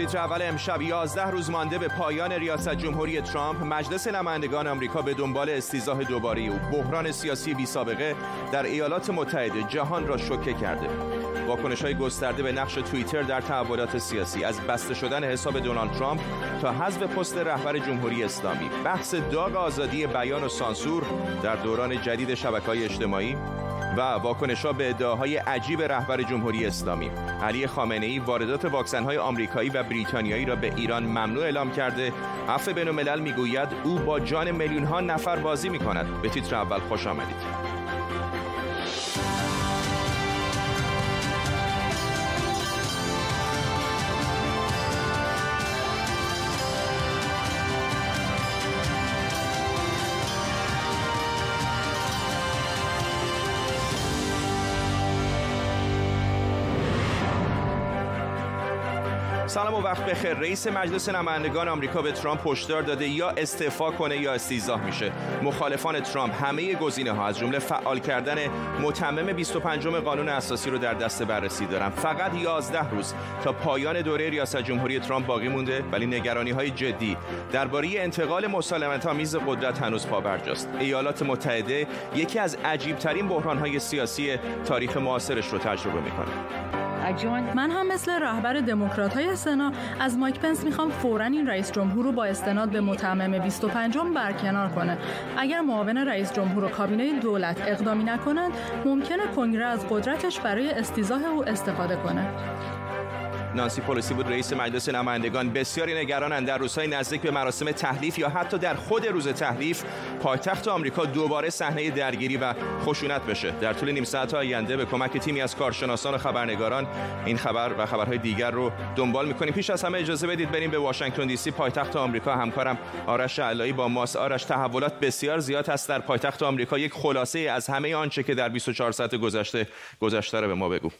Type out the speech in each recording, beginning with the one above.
تیتر اول امشب 11 روز مانده به پایان ریاست جمهوری ترامپ مجلس نمایندگان آمریکا به دنبال استیزاه دوباره او. بحران سیاسی بی سابقه در ایالات متحده جهان را شوکه کرده. واکنش های گسترده به نقش توییتر در تحولات سیاسی. از بسته شدن حساب دونالد ترامپ تا حذف پست رهبر جمهوری اسلامی. بحث داغ آزادی بیان و سانسور در دوران جدید شبکه‌های اجتماعی و واکنش ها به ادعاهای عجیب رهبر جمهوری اسلامی. علی خامنه ای واردات واکسن های آمریکایی و بریتانیایی را به ایران ممنوع اعلام کرده. عفو بین الملل می‌گوید او با جان میلیون ها نفر بازی می کند به تیتر اول خوش آمدید. سلام و وقت بخیر. رئیس مجلس نمایندگان آمریکا به ترامپ هشدار داده یا استعفا کنه یا استیضاح میشه. مخالفان ترامپ همه گزینه ها از جمله فعال کردن متمم 25 قانون اساسی رو در دست بررسی دارن. فقط 11 روز تا پایان دوره ریاست جمهوری ترامپ باقی مونده ولی نگرانی های جدی. درباره انتقال مسالمت آمیز قدرت هنوز پابرجاست. ایالات متحده یکی از عجیب ترین بحران های سیاسی تاریخ معاصرش رو تجربه می‌کنه. من هم مثل رهبر دموکرات های سنا از مایک پنس می‌خوام فورا این رئیس جمهور رو با استناد به متمم 25 برکنار کنه. اگر معاون رئیس جمهور و کابینه دولت اقدامی نکنند ممکنه کنگره از قدرتش برای استیزاه او استفاده کنه. نانسی پولسی بود رئیس مجلس نمایندگان. بسیاری نگرانند در روزهای نزدیک به مراسم تحلیف یا حتی در خود روز تحلیف پایتخت آمریکا دوباره صحنه درگیری و خشونت بشه. در طول نیم ساعت آینده به کمک تیمی از کارشناسان و خبرنگاران این خبر و خبرهای دیگر رو دنبال می‌کنیم. پیش از همه اجازه بدید بریم به واشنگتن دی سی. پایتخت آمریکا همکارم آرش علایی با ماست آرش تحولات بسیار زیاد هست در پایتخت آمریکا. یک خلاصه از همه آنچه که در 24 ساعت گذشته گذشته رو به ما بگو.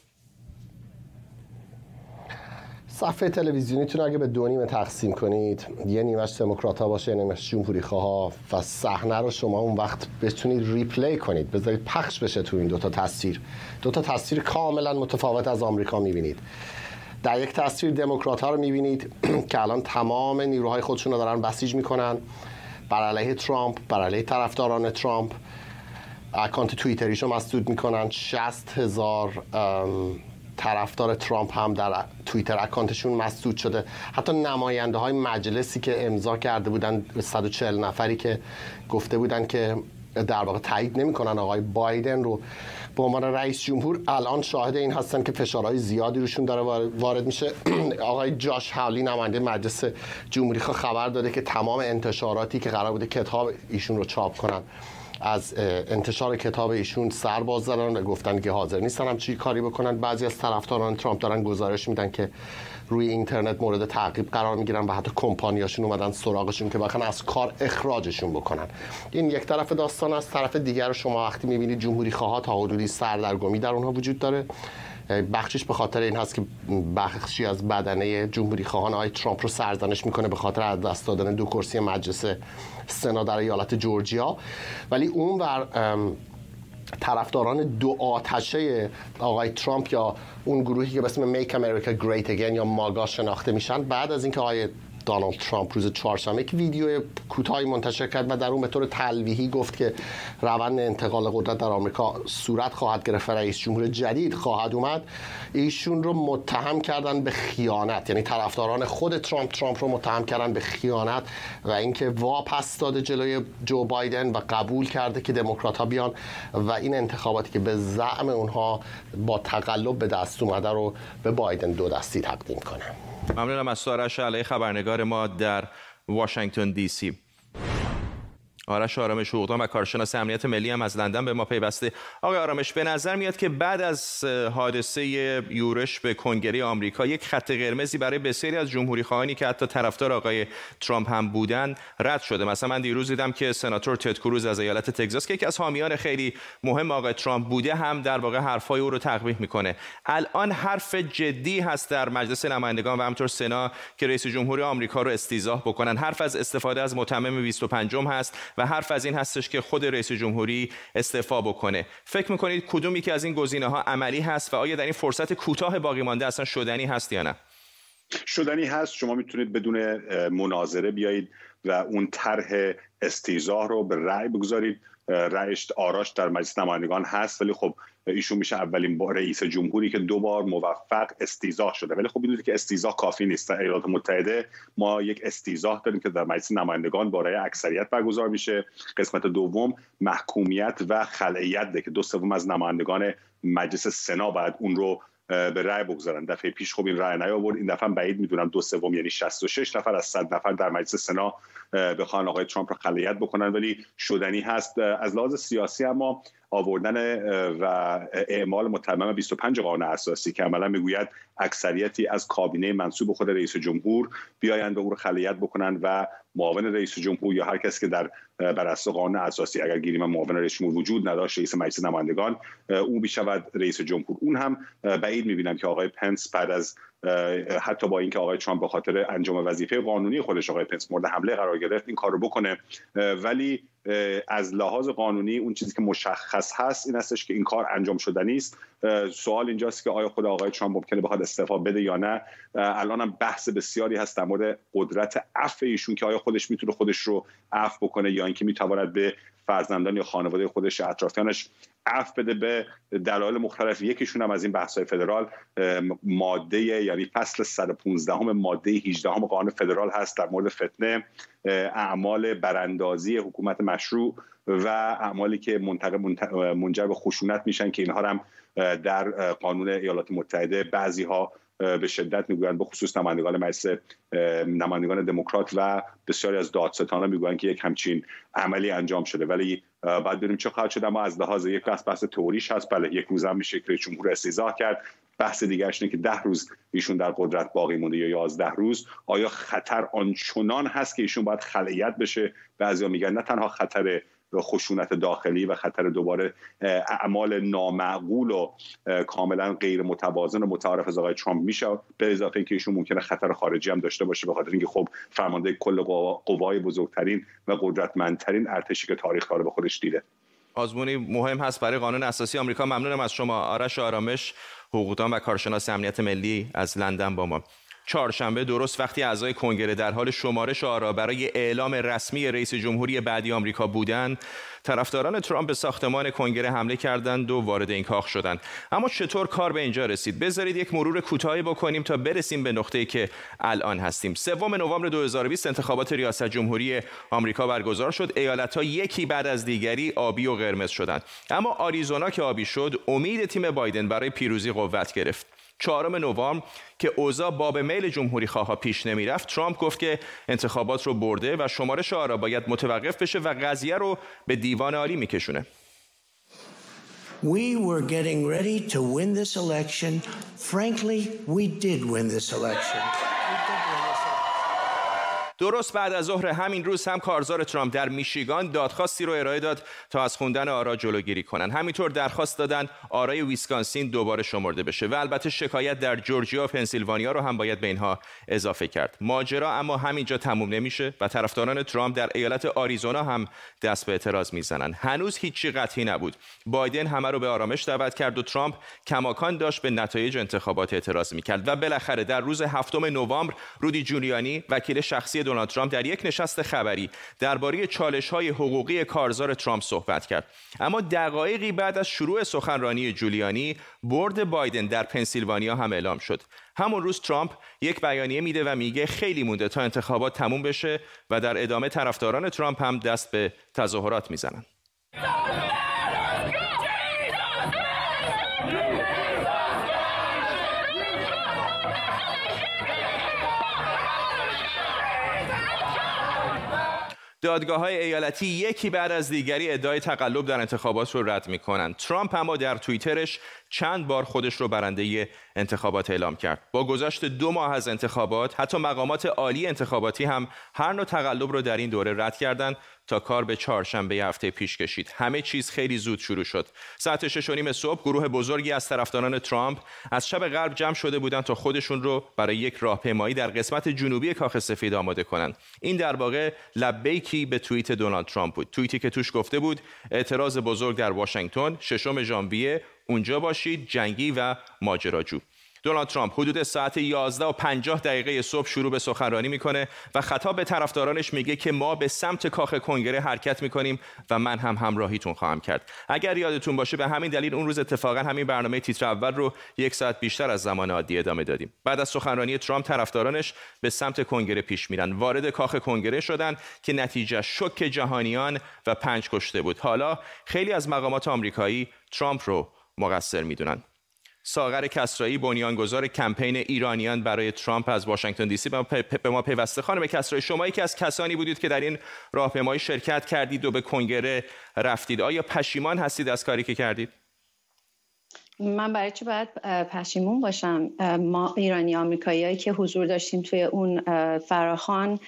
صفحه تلویزیونیتون اگه به دو نیمه تقسیم کنید یه نیمش دموکرات ها باشه یه نیمش جمهوری خواه و صحنه رو شما اون وقت بتونید replay کنید بذارید پخش بشه تو این دوتا تصویر دوتا تصویر کاملا متفاوت از آمریکا می‌بینید. در یک تصویر دموکرات ها رو می‌بینید که الان تمام نیروهای خودشون رو دارن بسیج می‌کنن. بر علیه ترامپ بر علیه طرفداران ترامپ اکانت توییتریشو مسدود می‌کنن. 60 هزار طرفدار ترامپ هم در توییتر اکانتشون مسدود شده. حتی نماینده های مجلسی که امضا کرده بودن 140 نفری که گفته بودن که در واقع تایید نمی‌کنن آقای بایدن رو به عنوان رئیس جمهور الان شاهد این هستن که فشارهای زیادی روشون داره وارد میشه. آقای جاش هاولی نماینده مجلس جمهوری خبر داده که تمام انتشاراتی که قرار بوده کتاب ایشون رو چاپ کنن. از انتشار کتاب ایشون سر باز زدن و گفتن که حاضر نیستن هم چی کاری بکنن. بعضی از طرفداران ترامپ دارن گزارش میدن که روی اینترنت مورد تعقیب قرار می‌گیرن و حتی کمپانیاشون اومدن سراغشون که بخن از کار اخراجشون بکنن. این یک طرف داستان از طرف دیگر شما وقتی می‌بینید جمهوری خواهات تا حدودی سردرگمی در اونها وجود داره. بخشش به خاطر این هست که بخشی از بدنه جمهوری خواهان آی ترامپ رو سرزنش می‌کنه به خاطر از دست دادن دو کرسی مجلس سنا در ایالت جورجیا. ولی اون بر طرفداران دو آتشه آقای ترامپ یا اون گروهی که به اسم Make America Great Again یا ماگا شناخته میشن بعد از اینکه آقای دانالد ترامپ روز چهارشنبه یک ویدیو کوتاهی منتشر کرد و در اون به طور تلویحی گفت که روند انتقال قدرت در آمریکا صورت خواهد گرفت و رئیس جمهور جدید خواهد اومد. ایشون رو متهم کردن به خیانت. یعنی طرفداران خود ترامپ ترامپ رو متهم کردن به خیانت و اینکه واپس داده جلوی جو بایدن و قبول کرده که دموکرات ها بیان و این انتخاباتی که به زعم اونها با تقلب به دست اومده رو به بایدن دو دستی تقدیم کنه ممنونم از سارش علی خبرنگار ما در واشنگتن دی سی. آرش آرامش حقوقدان و کارشناس امنیت ملی هم از لندن به ما پیوسته. آقای آرامش به نظر میاد که بعد از حادثه یورش به کنگره آمریکا یک خط قرمزی برای بسیاری از جمهوری خواهانی که حتی طرفدار آقای ترامپ هم بودن رد شده. مثلا من دیروز دیدم که سناتور تد کروز از ایالت تگزاس که یکی از حامیان خیلی مهم آقای ترامپ بوده هم در واقع حرفای او رو تقبیح می‌کنه. الان حرف جدی هست در مجلس نمایندگان و همطور سنا که رئیس جمهور آمریکا رو استیضاح بکنن. حرف از استفاده از متمم 25 هست و حرف از این هستش که خود رئیس جمهوری استعفا بکنه. فکر می‌کنید کدومی که از این گزینه ها عملی هست و آیا در این فرصت کوتاه باقی مانده اصلا شدنی هست یا نه؟ شدنی هست. شما می‌تونید بدون مناظره بیایید. و اون طرح استیزاه رو به رأی بگذارید. رأیش آراش در مجلس نمایندگان هست ولی خب ایشون میشه اولین بار رئیس جمهوری که دو بار موفق استیزاه شده. ولی خب می‌دونید که استیزاه کافی نیست. در ایالات متحده ما یک استیزاه داریم که در مجلس نمایندگان برای اکثریت برگزار میشه. قسمت دوم محکومیت و خلعیت ده که دو سوم از نمایندگان مجلس سنا بعد اون رو به رأی بگذارن. دفعه پیش خب این رأی نیاورد. این دفعه بعید می‌دونم دو سوم یعنی 66 نفر از 100 نفر در مجلس سنا بخوان آقای ترامپ رو خلیت بکنن. ولی شدنی هست. از لحاظ سیاسی اما آوردن و اعمال متمم 25 قانون اساسی که عملا می‌گوید اکثریتی از کابینه منصوب خود رئیس جمهور بیایند و او رو خلیت بکنن و معاون رئیس جمهور یا هر کسی که در بر اساس قانون اساسی اگر گیریم معاون رئیس جمهور وجود نداشت رئیس مجلس نمایندگان او بشود رئیس جمهور. اون هم بعید می‌بینم که آقای پنس بعد از حتی با اینکه آقای ترامپ به خاطر انجام وظیفه قانونی خودش آقای پنس مورد حمله قرار گرفت این کارو بکنه. ولی از لحاظ قانونی اون چیزی که مشخص هست این هستش که این کار انجام شدنی است سوال اینجاست که آیا خود آقای ترامپ ممکنه بخواد استعفا بده یا نه. الان هم بحث بسیاری هست در مورد قدرت عفو ایشون که آیا خودش می‌تونه خودش رو عفو بکنه یا اینکه می‌تواند به فرزندان یا خانواده خودش اطرافیانش عفو بده به دلایل مختلف. یکیشون هم از این بحث های فدرال ماده یعنی فصل 115 هم ماده 18 هم قانون فدرال هست در مورد فتنه اعمال براندازی حکومت مشروع و اعمالی که منجر به خشونت میشن که اینها هم در قانون ایالات متحده بعضی ها به شدت می‌گویند به خصوص نمایندگان مجلس نمایندگان دموکرات و بسیاری از دادستانا می‌گویند که یک همچین عملی انجام شده. ولی بعد ببینیم چه خواهد شد. اما از لحاظ یک بحث بحث توریش هست. بله یک روز هم میشه که جمهور استیزاه کرد. بحث دیگرش اینه که ده روز ایشون در قدرت باقی مونده یا یازده روز. آیا خطر آنچنان هست که ایشون باید خلیت بشه؟ بعضیا میگن نه تنها خطر خشونت داخلی و خطر دوباره اعمال نامعقول و کاملا غیر متوازن و متعارف از آقای ترامپ میشه. به اضافه اینکه ایشون ممکنه خطر خارجی هم داشته باشه به خاطر اینکه خب فرمانده کل قوای بزرگترین و قدرتمندترین ارتشی که تاریخ داره به خودش دیده. آزمونی مهم هست برای قانون اساسی آمریکا. ممنونم از شما. آرش آرامش حقوقدان و کارشناس امنیت ملی از لندن با ما. چهارشنبه درست وقتی اعضای کنگره در حال شمارش آرا برای اعلام رسمی رئیس جمهوری بعدی آمریکا بودند طرفداران ترامپ به ساختمان کنگره حمله کردند و وارد این کاخ شدند. اما چطور کار به اینجا رسید؟ بذارید یک مرور کوتاهی بکنیم تا برسیم به نقطه‌ای که الان هستیم. سوم نوامبر 2020 انتخابات ریاست جمهوری آمریکا برگزار شد. ایالت‌ها یکی بعد از دیگری آبی و قرمز شدند. اما آریزونا که آبی شد امید تیم بایدن برای پیروزی قوت گرفت. چهارم نوامبر که اوضاع باب میل جمهوری خواه پیش نمی‌رفت ترامپ گفت که انتخابات رو برده و شمارش آرا باید متوقف بشه و قضیه رو به دیوان عالی میکشونه We were getting ready to win this election. Frankly, we did win this election. درست بعد از ظهر همین روز هم کارزار ترامپ در میشیگان دادخواستی رو ارائه داد تا از خوندن آرا جلوگیری کنن همینطور درخواست دادن آرای ویسکانسین دوباره شمرده بشه و البته شکایت در جورجیا و پنسیلوانیا رو هم باید به اینها اضافه کرد. ماجرا اما همینجا تموم نمیشه و طرفداران ترامپ در ایالت آریزونا هم دست به اعتراض می‌زنن هنوز هیچی قطعی نبود. بایدن همه رو به آرامش دعوت کرد و ترامپ کماکان داشت به نتایج انتخابات اعتراض می‌کرد و بالاخره در روز هفتم نوامبر رودی جولیانی وکیل شخصی دونالد ترامپ در یک نشست خبری درباره چالش های حقوقی کارزار ترامپ صحبت کرد. اما دقایقی بعد از شروع سخنرانی جولیانی برد بایدن در پنسیلوانیا هم اعلام شد. همون روز ترامپ یک بیانیه میده و میگه خیلی مونده تا انتخابات تموم بشه و در ادامه طرفداران ترامپ هم دست به تظاهرات می‌زنن. دادگاه های ایالتی یکی بعد از دیگری ادعای تقلب در انتخابات رو رد می کنند. ترامپ اما در توییترش چند بار خودش رو برنده انتخابات اعلام کرد. با گذشت دو ماه از انتخابات حتی مقامات عالی انتخاباتی هم هر نوع تقلب رو در این دوره رد کردند تا کار به چهارشنبه هفته پیش کشید. همه چیز خیلی زود شروع شد. ساعت شش و نیم صبح گروه بزرگی از طرفداران ترامپ از شب غرب جمع شده بودند تا خودشون رو برای یک راهپیمایی در قسمت جنوبی کاخ سفید آماده کنند. این در واقع لبیکی به توییت دونالد ترامپ بود. توییتی که توش گفته بود اعتراض بزرگ در واشنگتن ششم ژانویه اونجا باشید جنگی و ماجراجو. دونالد ترامپ حدود ساعت 11 و 50 دقیقه صبح شروع به سخنرانی می‌کنه و خطاب به طرفدارانش میگه که ما به سمت کاخ کنگره حرکت می‌کنیم و من هم همراهیتون خواهم کرد. اگر یادتون باشه به همین دلیل اون روز اتفاقا همین برنامه تیتر اول رو یک ساعت بیشتر از زمان عادی ادامه دادیم. بعد از سخنرانی ترامپ طرفدارانش به سمت کنگره پیش میرن. وارد کاخ کنگره شدن که نتیجه شک جهانیان و پنج کشته بود. حالا خیلی از مقامات آمریکایی ترامپ رو مقصر می‌دونن. ساغر کسرایی بنیانگذار کمپین ایرانیان برای ترامپ از واشنگتن دی سی به ما پیوسته. خانم کسرایی شما یکی از کسانی بودید که در این راهپیمایی شرکت کردید و به کنگره رفتید. آیا پشیمان هستید از کاری که کردید؟ من برای چی باید پشیمون باشم؟ ما ایرانی آمریکایی که حضور داشتیم توی اون فراخان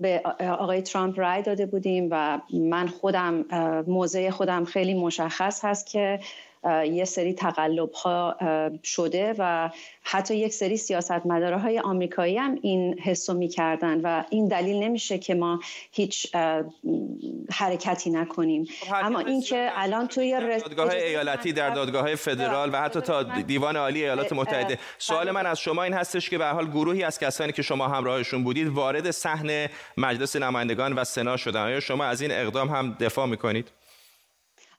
به آقای ترامپ رای داده بودیم و من خودم موضع خودم خیلی مشخص هست که یه سری تقلب ها شده و حتی یک سری سیاست های آمریکایی هم این حسو می‌کردن و این دلیل نمیشه که ما هیچ حرکتی نکنیم. خب، اما اینکه الان توی دادگاه ایالتی در دادگاه فدرال و حتی تا دیوان عالی ایالات متحده. سوال من از شما این هستش که به حال گروهی از کسانی که شما همراهشون بودید وارد صحنه مجلس نمایندگان و سنا شدن. آیا شما از این اقدام هم دفاع می‌کنید؟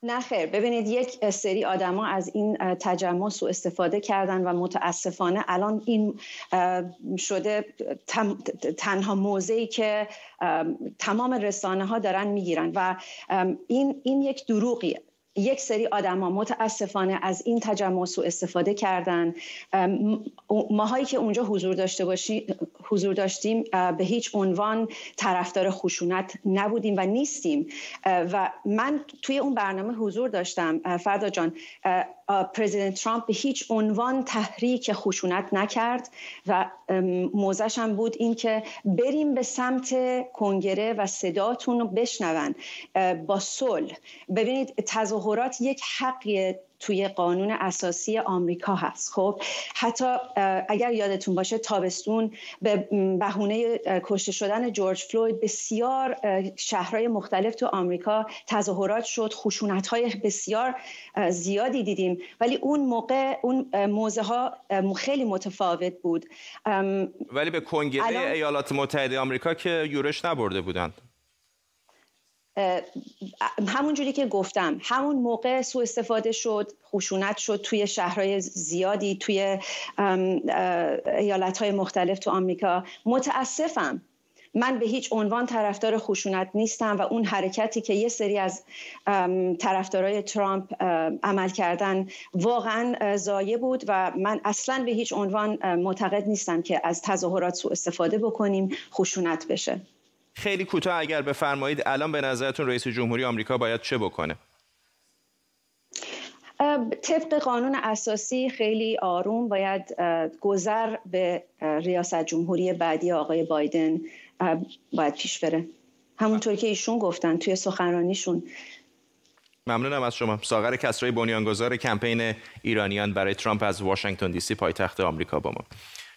نه خیر. ببینید یک سری آدما از این تجمع سو استفاده کردن و متاسفانه الان این شده تنها موضعی که تمام رسانه ها دارن می‌گیرن و این این یک دروغیه. یک سری آدما متاسفانه از این تجمع سو استفاده کردن. ماهایی که اونجا حضور داشته باشیم حضور داشتیم به هیچ عنوان طرفدار خشونت نبودیم و نیستیم. و من توی اون برنامه حضور داشتم. فردا جان پرزیدنت ترامپ به هیچ عنوان تحریک خشونت نکرد و موزش هم بود اینکه بریم به سمت کنگره و صداتون رو بشنون. با صلح. ببینید تظاهرات یک حقیه توی قانون اساسی آمریکا هست. خب حتی اگر یادتون باشه تابستون به بهونه کشته شدن جورج فلوید بسیار شهرهای مختلف تو آمریکا تظاهرات شد خشونت های بسیار زیادی دیدیم. ولی اون موقع اون موزه ها خیلی متفاوت بود. ولی به کنگره ایالات متحده آمریکا که یورش نبرده بودند. همون جوری که گفتم همون موقع سوء استفاده شد خشونت شد توی شهرهای زیادی توی ایالت های مختلف تو آمریکا. متاسفم من به هیچ عنوان طرفدار خشونت نیستم و اون حرکتی که یه سری از طرفدارای ترامپ عمل کردن واقعا زایه بود و من اصلا به هیچ عنوان معتقد نیستم که از تظاهرات سوء استفاده بکنیم خشونت بشه. خیلی کوتاه اگر بفرمایید الان به نظرتون رئیس جمهوری آمریکا باید چه بکنه؟ طبق قانون اساسی خیلی آروم باید گذر به ریاست جمهوری بعدی آقای بایدن باید پیش بره. همونطور که ایشون گفتن توی سخنرانیشون. ممنونم از شما. ساغر کسرای بنیانگذار کمپین ایرانیان برای ترامپ از واشنگتن دی سی پایتخت آمریکا با ما.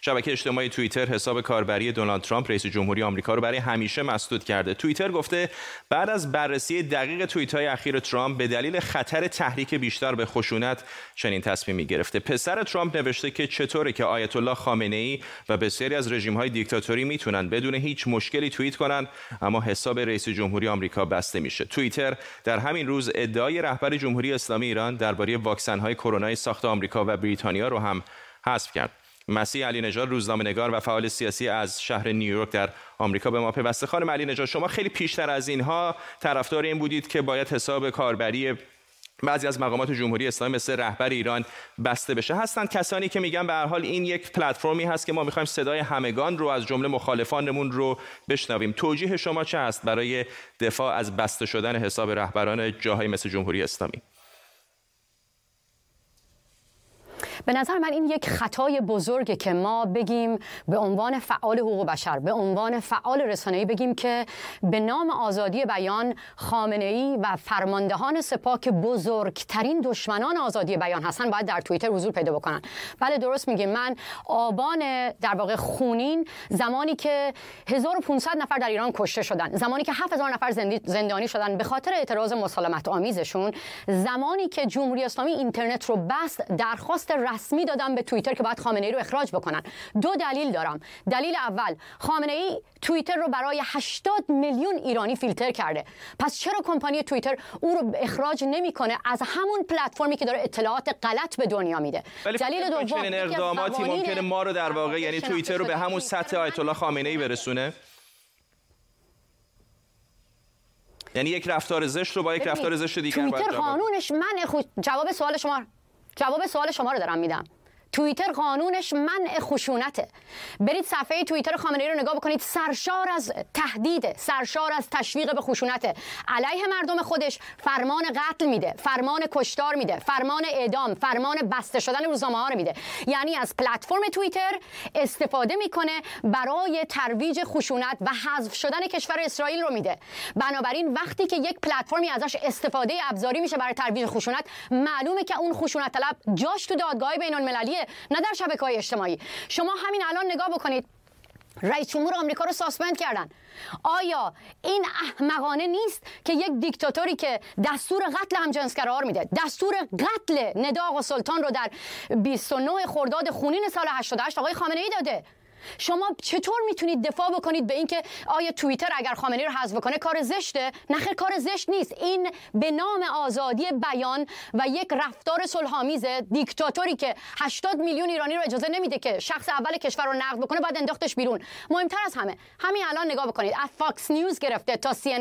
شبکه اجتماعی توییتر حساب کاربری دونالد ترامپ رئیس جمهوری آمریکا رو برای همیشه مسدود کرده. توییتر گفته بعد از بررسی دقیق توییت های اخیر ترامپ به دلیل خطر تحریک بیشتر به خشونت چنین تصمیمی گرفته. پسر ترامپ نوشته که چطوره که آیت الله خامنه ای و بسیاری از رژیم های دیکتاتوری می‌تونن بدون هیچ مشکلی توییت کنن اما حساب رئیس جمهوری آمریکا بسته میشه. توییتر در همین روز ادعای رهبر جمهوری اسلامی ایران درباره واکسن های کرونا ساخت آمریکا و بریتانیا رو هم حذف کرد. مسیح علی نژاد روزنامه‌نگار و فعال سیاسی از شهر نیویورک در آمریکا به ما پیوسته. خانم علی نژاد شما خیلی پیشتر از اینها طرفدار این بودید که باید حساب کاربری بعضی از مقامات جمهوری اسلامی مثل رهبر ایران بسته بشه. هستند کسانی که میگن به هر حال این یک پلتفرمی هست که ما می‌خوایم صدای همگان رو از جمله مخالفانمون رو بشنویم. توجیه شما چه است برای دفاع از بسته شدن حساب رهبران جاهای مثل جمهوری اسلامی؟ به نظر من این یک خطای بزرگه که ما بگیم به عنوان فعال حقوق بشر به عنوان فعال رسانه‌ای بگیم که به نام آزادی بیان خامنه ای و فرماندهان سپاه که بزرگترین دشمنان آزادی بیان هستن باید در توییتر حضور پیدا بکنن. بله درست میگیم من آبان در واقع خونین زمانی که 1500 نفر در ایران کشته شدن زمانی که 7000 نفر زندانی شدن به خاطر اعتراض مسالمت آمیزشون زمانی که جمهوری اسلامی اینترنت رو بست درخواست رسمی دادن به توییتر که باید خامنه ای رو اخراج بکنن. دو دلیل دارم. دلیل اول خامنه ای توییتر رو برای 80 میلیون ایرانی فیلتر کرده. پس چرا کمپانی توییتر او رو اخراج نمی‌کنه؟ از همون پلتفرمی که داره اطلاعات غلط به دنیا میده. دلیل دوم اقداماتی ممکنه ما رو در واقع یعنی توییتر رو به همون سطح آیت الله خامنه ای برسونه؟ یعنی یک رفتار زشت رو با یک رفتار زشت دیگر توییتر قانونش من خود جواب سوال شما جواب سوال شما رو دارم میدم. توییتر قانونش منع خشونته. برید صفحه توییتر خامنه ای رو نگاه بکنید. سرشار از تهدید سرشار از تشویق به خشونت علیه مردم خودش فرمان قتل میده فرمان کشتار میده فرمان اعدام فرمان بسته شدن روزنامه ها رو میده. یعنی از پلتفرم توییتر استفاده می‌کنه برای ترویج خشونت و حذف شدن کشور اسرائیل رو میده. بنابراین وقتی که یک پلتفرمی ازش استفاده ابزاری میشه برای ترویج خشونت معلومه که اون خشونت طلب جاش تو دادگاه بین المللیه نه در شبکه های اجتماعی. شما همین الان نگاه بکنید. رئیس جمهور آمریکا رو suspend کردن. آیا این احمقانه نیست که یک دیکتاتوری که دستور قتل همجنسگرا رو میده دستور قتل ندا آقاسلطان رو در 29 خرداد خونین سال 88 آقای خامنه ای داده؟ شما چطور می‌تونید دفاع بکنید به اینکه آیا توییتر اگر خامنه‌ای رو حذف کنه کار زشته؟ نه کار زشت نیست. این به نام آزادی بیان و یک رفتار صلحآمیز دیکتاتوری که 80 میلیون ایرانی رو اجازه نمیده که شخص اول کشور رو نقد بکنه بعد انداختش بیرون. مهمتر از همه همین الان نگاه بکنید. از فاکس نیوز گرفته تا سی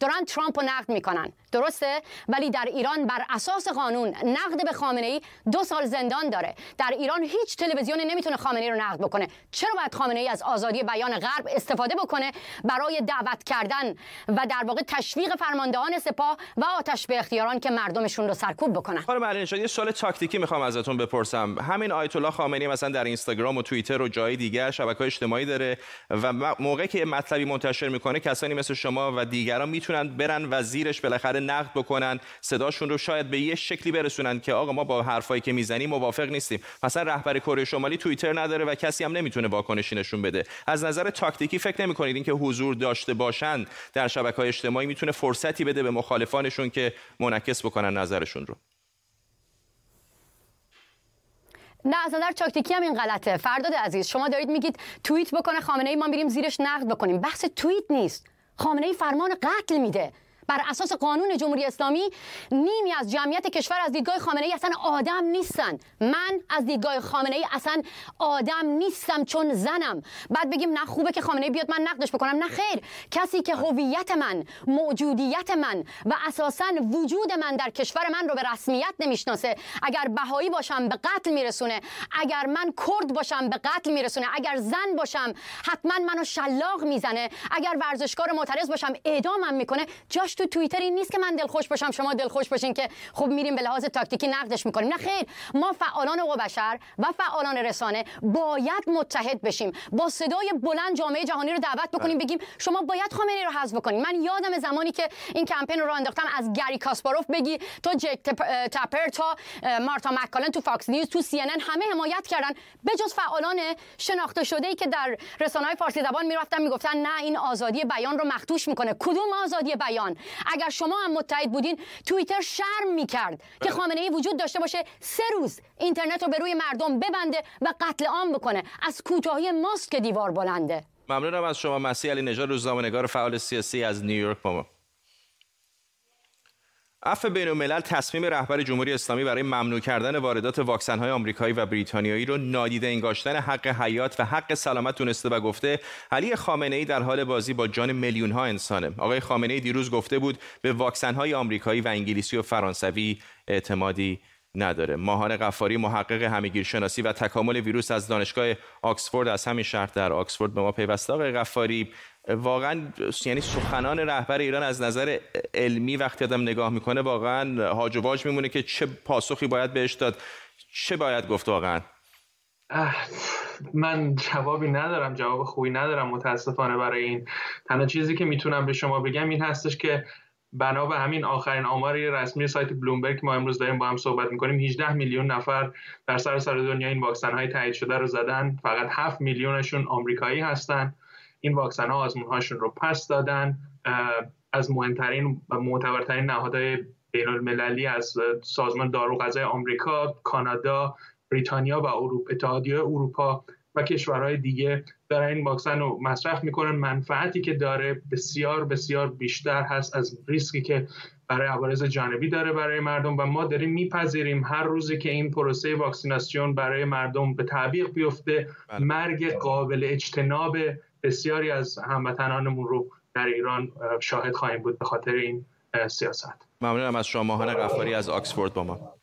دارن ترامپ رو نقد می‌کنن. درسته ولی در ایران بر اساس قانون نقد به خامنه ای دو سال زندان داره. در ایران هیچ تلویزیونی نمی‌تونه خامنه ای رو نقد بکنه. چرا باید خامنه ای از آزادی بیان غرب استفاده بکنه؟ برای دعوت کردن و در واقع تشویق فرماندهان سپاه و آتش به اختیاران که مردمشون رو سرکوب بکنن. خانم علی یه سوال تاکتیکی می‌خوام ازتون بپرسم. همین آیت الله خامنه‌ای مثلا در اینستاگرام و توییتر و جای دیگر شبکه اجتماعی داره و موقعی که مطلبی منتشر می‌کنه کسانی مثل شما و دیگران می‌تونن برن و زیرش بالاخره نقد بکنن صداشون رو شاید به یه شکلی برسونن که آقا ما با حرفایی که می‌زنیم موافق نیستیم. مثلا رهبر کره شمالی توییتر نداره و کسی هم نمی‌تونه واکنشی نشون بده. از نظر تاکتیکی فکر نمی‌کنید اینکه حضور داشته باشند در شبکه های اجتماعی می‌تونه فرصتی بده به مخالفانشون که منعکس بکنن نظرشون رو؟ نه از نظر تاکتیکی هم این غلطه. فرداد عزیز شما دارید میگید توییت بکنه خامنه ای ما میریم زیرش نقد بکنیم. بحث توییت نیست. خامنه ای فرمان قتل میده. بر اساس قانون جمهوری اسلامی نیمی از جمعیت کشور از دیدگاه خامنه ای اصلا آدم نیستن. من از دیدگاه خامنه ای اصلا آدم نیستم چون زنم. بعد بگیم نه خوبه که خامنه ای بیاد من نقدش بکنم. نه خیر. کسی که هویت من موجودیت من و اساسا وجود من در کشور من رو به رسمیت نمی‌شناسه. اگر بهایی باشم به قتل میرسونه. اگر من کرد باشم به قتل میرسونه. اگر زن باشم حتما منو شلاق می‌زنه. اگر ورزشکار معترض باشم اعدامم می‌کنه. جاش تو توییتر این نیست که من دلخوش باشم شما دلخوش باشین که خب میریم به لحاظ تاکتیکی نقدش می‌کنیم. نه خیر ما فعالان حقوق بشر و فعالان رسانه باید متحد بشیم. با صدای بلند جامعه جهانی رو دعوت بکنیم بگیم شما باید خامنه‌ای رو حذف بکنیم. من یادم زمانی که این کمپین رو انداختم از گری کاسپاروف بگی تو جیک تپر تا مارتا مک‌کالم تو فاکس نیوز تو سی همه حمایت کردن. بجز فعالان شناخته شده ای که در رسانه‌های فارسی زبان می‌رفتن می‌گفتن نه این آزادی بیان رو مخدوش می‌کنه. کدوم آزادی بیان؟ اگر شما هم متحد بودین توییتر شرم می‌کرد که بله. خامنه ای وجود داشته باشه. سه روز اینترنت رو به روی مردم ببنده و قتل عام بکنه. از کوتاهی ماست که دیوار بلنده. ممنونم از شما. مسیح علی نژاد روزنامه‌نگار فعال سیاسی از نیویورک با ما. عفو بین الملل تصمیم رهبر جمهوری اسلامی برای ممنوع کردن واردات واکسن های آمریکایی و بریتانیایی رو نادیده انگاشتن حق حیات و حق سلامت دونسته و گفته علی خامنه ای در حال بازی با جان میلیون ها انسانه. آقای خامنه ای دیروز گفته بود به واکسن های آمریکایی و انگلیسی و فرانسوی اعتمادی نداره. ماهان قفاری محقق همگیرشناسی و تکامل ویروس از دانشگاه آکسفورد از همین شهر در آکسفورد به ما پیوسته. آقای قفاری واقعا یعنی سخنان رهبر ایران از نظر علمی وقتی آدم نگاه می‌کنه واقعا هاج و واج میمونه که چه پاسخی باید بهش داد. چه باید گفت واقعا؟ من جوابی ندارم جواب خوبی ندارم متاسفانه برای این. تنها چیزی که می‌تونم به شما بگم این هستش که بنا به همین آخرین آماری رسمی سایت بلومبرگ ما امروز داریم با هم صحبت می‌کنیم. 18 میلیون نفر در سر دنیا این واکسن های تایید شده رو زدن. فقط 7 میلیونشون آمریکایی هستن. این واکسن ها آزمون هاشون رو پس دادن. از مهمترین و معتبرترین نهادهای بین المللی از سازمان دارو غذای آمریکا، کانادا بریتانیا و اروپا اتحادیه اروپا و کشورهای دیگه دارن این واکسن رو مصرف می‌کنن. منفعتی که داره بسیار بسیار بیشتر هست از ریسکی که برای عوارض جانبی داره برای مردم و ما داریم میپذیریم هر روزی که این پروسه واکسیناسیون برای مردم به تعبیق بیفته بله. مرگ قابل اجتناب بسیاری از هموطنانمون رو در ایران شاهد خواهیم بود به خاطر این سیاست. ممنونم از شما ماهان غفاری از آکسفورد با ما.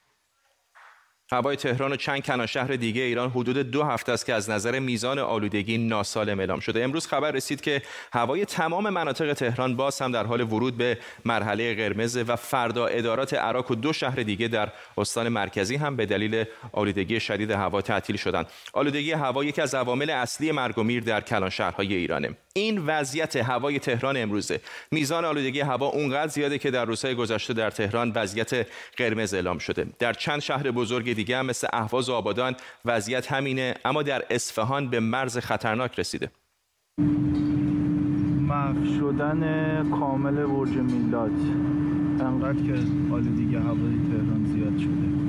هوای تهران و چند کنار شهر دیگه ایران حدود دو هفته است که از نظر میزان آلودگی ناسالم اعلام شده. امروز خبر رسید که هوای تمام مناطق تهران باز هم در حال ورود به مرحله قرمز و فردا ادارات عراق و دو شهر دیگه در استان مرکزی هم به دلیل آلودگی شدید هوا تعطیل شدند. آلودگی هوا یکی از عوامل اصلی مرگ و میر در کلان شهرهای ایرانه. این وضعیت هوای تهران امروزه. میزان آلودگی هوا اونقدر زیاده که در روزهای گذشته در تهران وضعیت قرمز اعلام شده. در چند شهر بزرگ دیگه هم مثل اهواز و آبادان وضعیت همینه اما در اصفهان به مرز خطرناک رسیده. محو شدن کامل برج میلاد. انقدر که آلودگی هوای تهران زیاد شده.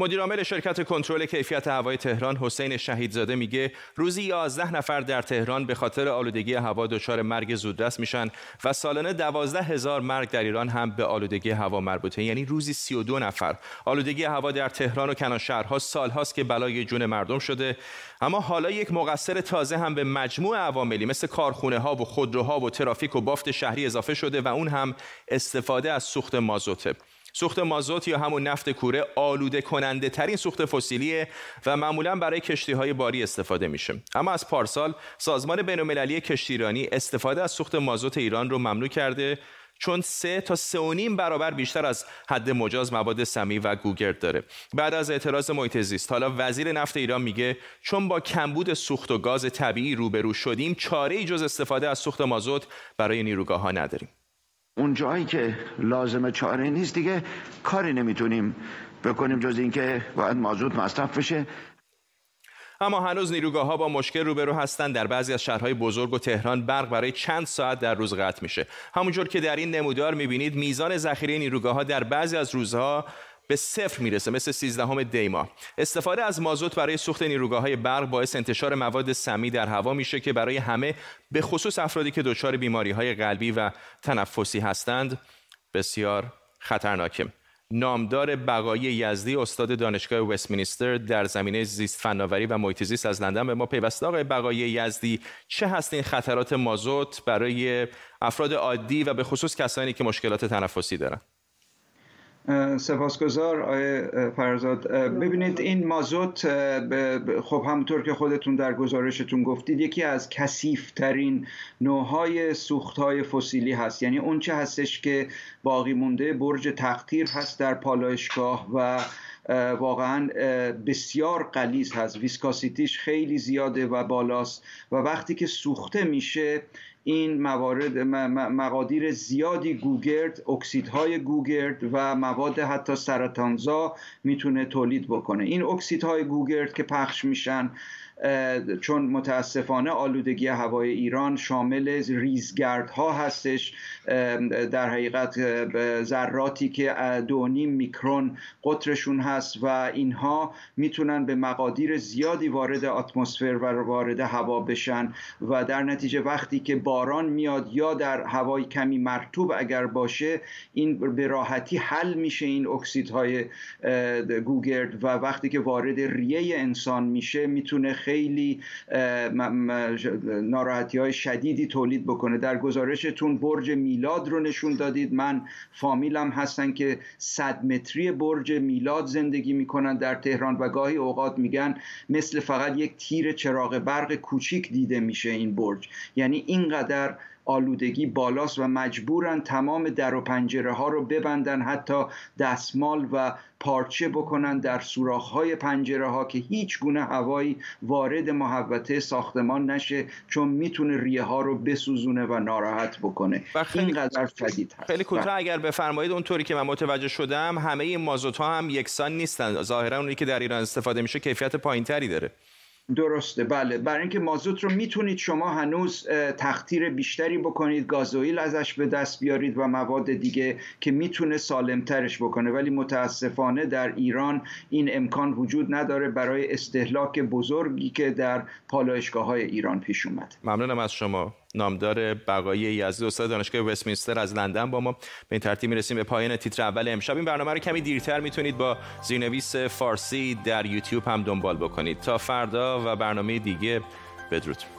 مدیرعامل شرکت کنترل کیفیت هوای تهران حسین شهیدزاده میگه روزی 11 نفر در تهران به خاطر آلودگی هوا دچار مرگ زودرس میشن و سالانه 12 هزار مرگ در ایران هم به آلودگی هوا مربوطه. یعنی روزی 32 نفر. آلودگی هوا در تهران و کنار شهرها سالهاست که بلای جون مردم شده. اما حالا یک مقصر تازه هم به مجموع عواملی مثل کارخونه ها و خودروها و ترافیک و بافت شهری اضافه شده و اون هم استفاده از سوخت مازوته. سوخت مازوت یا همون نفت کوره آلوده کننده ترین سوخت فسیلیه و معمولا برای کشتی های باری استفاده میشه. اما از پارسال سازمان بین‌المللی کشتیرانی استفاده از سوخت مازوت ایران رو ممنوع کرده چون سه تا سه و نیم برابر بیشتر از حد مجاز مواد سمی و گوگرد داره. بعد از اعتراض محیط زیست حالا وزیر نفت ایران میگه چون با کمبود سوخت و گاز طبیعی روبرو شدیم چاره ای جز استفاده از سوخت مازوت برای نیروگاه ها نداریم. اون جایی که لازم چاره نیست دیگه کاری نمی‌تونیم بکنیم جز اینکه باید مازوت مصرف بشه. اما هنوز نیروگاه ها با مشکل روبرو هستند. در بعضی از شهرهای بزرگ و تهران برق برای چند ساعت در روز قطع میشه. همونجور که در این نمودار می‌بینید میزان ذخیره نیروگاه ها در بعضی از روزها به صفر می‌رسه مثل 13 دیما. استفاده از مازوت برای سوخت نیروگاه های برق باعث انتشار مواد سمی در هوا میشه که برای همه به خصوص افرادی که دچار بیماری های قلبی و تنفسی هستند بسیار خطرناکه. نامدار بقایی یزدی استاد دانشگاه وستمینستر در زمینه زیست فناوری و محیط زیست از لندن به ما پیوسته. آقای بقایی یزدی چه هست این خطرات مازوت برای افراد عادی و به خصوص کسانی که مشکلات تنفسی دارند سپاسگزار آقای فرزاد. ببینید این مازوت خب همونطور که خودتون در گزارشتون گفتید یکی از کسیفترین نوعهای سوختهای فسیلی هست. یعنی اون چه هستش که باقی مونده برج تقطیر هست در پالایشگاه و واقعا بسیار قلیز هست. ویسکاسیتیش خیلی زیاده و بالاست و وقتی که سوخته میشه این موارد مقادیر زیادی گوگرد اکسیدهای گوگرد و مواد حتی سرطانزا می‌تونه تولید بکنه. این اکسیدهای گوگرد که پخش میشن چون متاسفانه آلودگی هوای ایران شامل ریزگردها هستش در حقیقت ذراتی که دو نیم میکرون قطرشون هست و اینها می‌تونن به مقادیر زیادی وارد اتمسفر و وارد هوا بشن و در نتیجه وقتی که باران میاد یا در هوای کمی مرتوب اگر باشه این به راحتی حل میشه این اکسیدهای گوگرد و وقتی که وارد ریه انسان میشه می‌تونه خیلی ناراحتی های شدیدی تولید بکنه. در گزارشتون برج میلاد رو نشون دادید. من فامیلم هستن که صد متری برج میلاد زندگی می‌کنن در تهران و گاهی اوقات میگن مثل فقط یک تیر چراغ برق کوچیک دیده میشه این برج. یعنی اینقدر آلودگی بالاست و مجبورن تمام در و پنجره ها رو ببندن حتی دستمال و پارچه بکنن در سوراخ های پنجره ها که هیچ گونه هوایی وارد محوطه ساختمان نشه چون می‌تونه ریه ها رو بسوزونه و ناراحت بکنه. اینقدر شدید هست. خیلی کوتاه اگر بفرمایید اونطوری که من متوجه شدم همه این مازوت ها هم یکسان نیستن. ظاهرا اونی که در ایران استفاده میشه کیفیت پایینتری داره. درسته. بله. برای اینکه مازوت رو می‌تونید شما هنوز تختیر بیشتری بکنید گازوئیل ازش به دست بیارید و مواد دیگه که می‌تونه سالمترش بکنه. ولی متاسفانه در ایران این امکان وجود نداره برای استهلاک بزرگی که در پالایشگاه های ایران پیش اومد ممنونم از شما. نامدار بقایی یزدی استاد دانشگاه وستمینستر از لندن با ما. به این ترتیب می‌رسیم به پایان تیتر اول امشب. این برنامه رو کمی دیرتر می‌تونید با زیرنویس فارسی در یوتیوب هم دنبال بکنید. تا فردا و برنامه دیگه بدرود.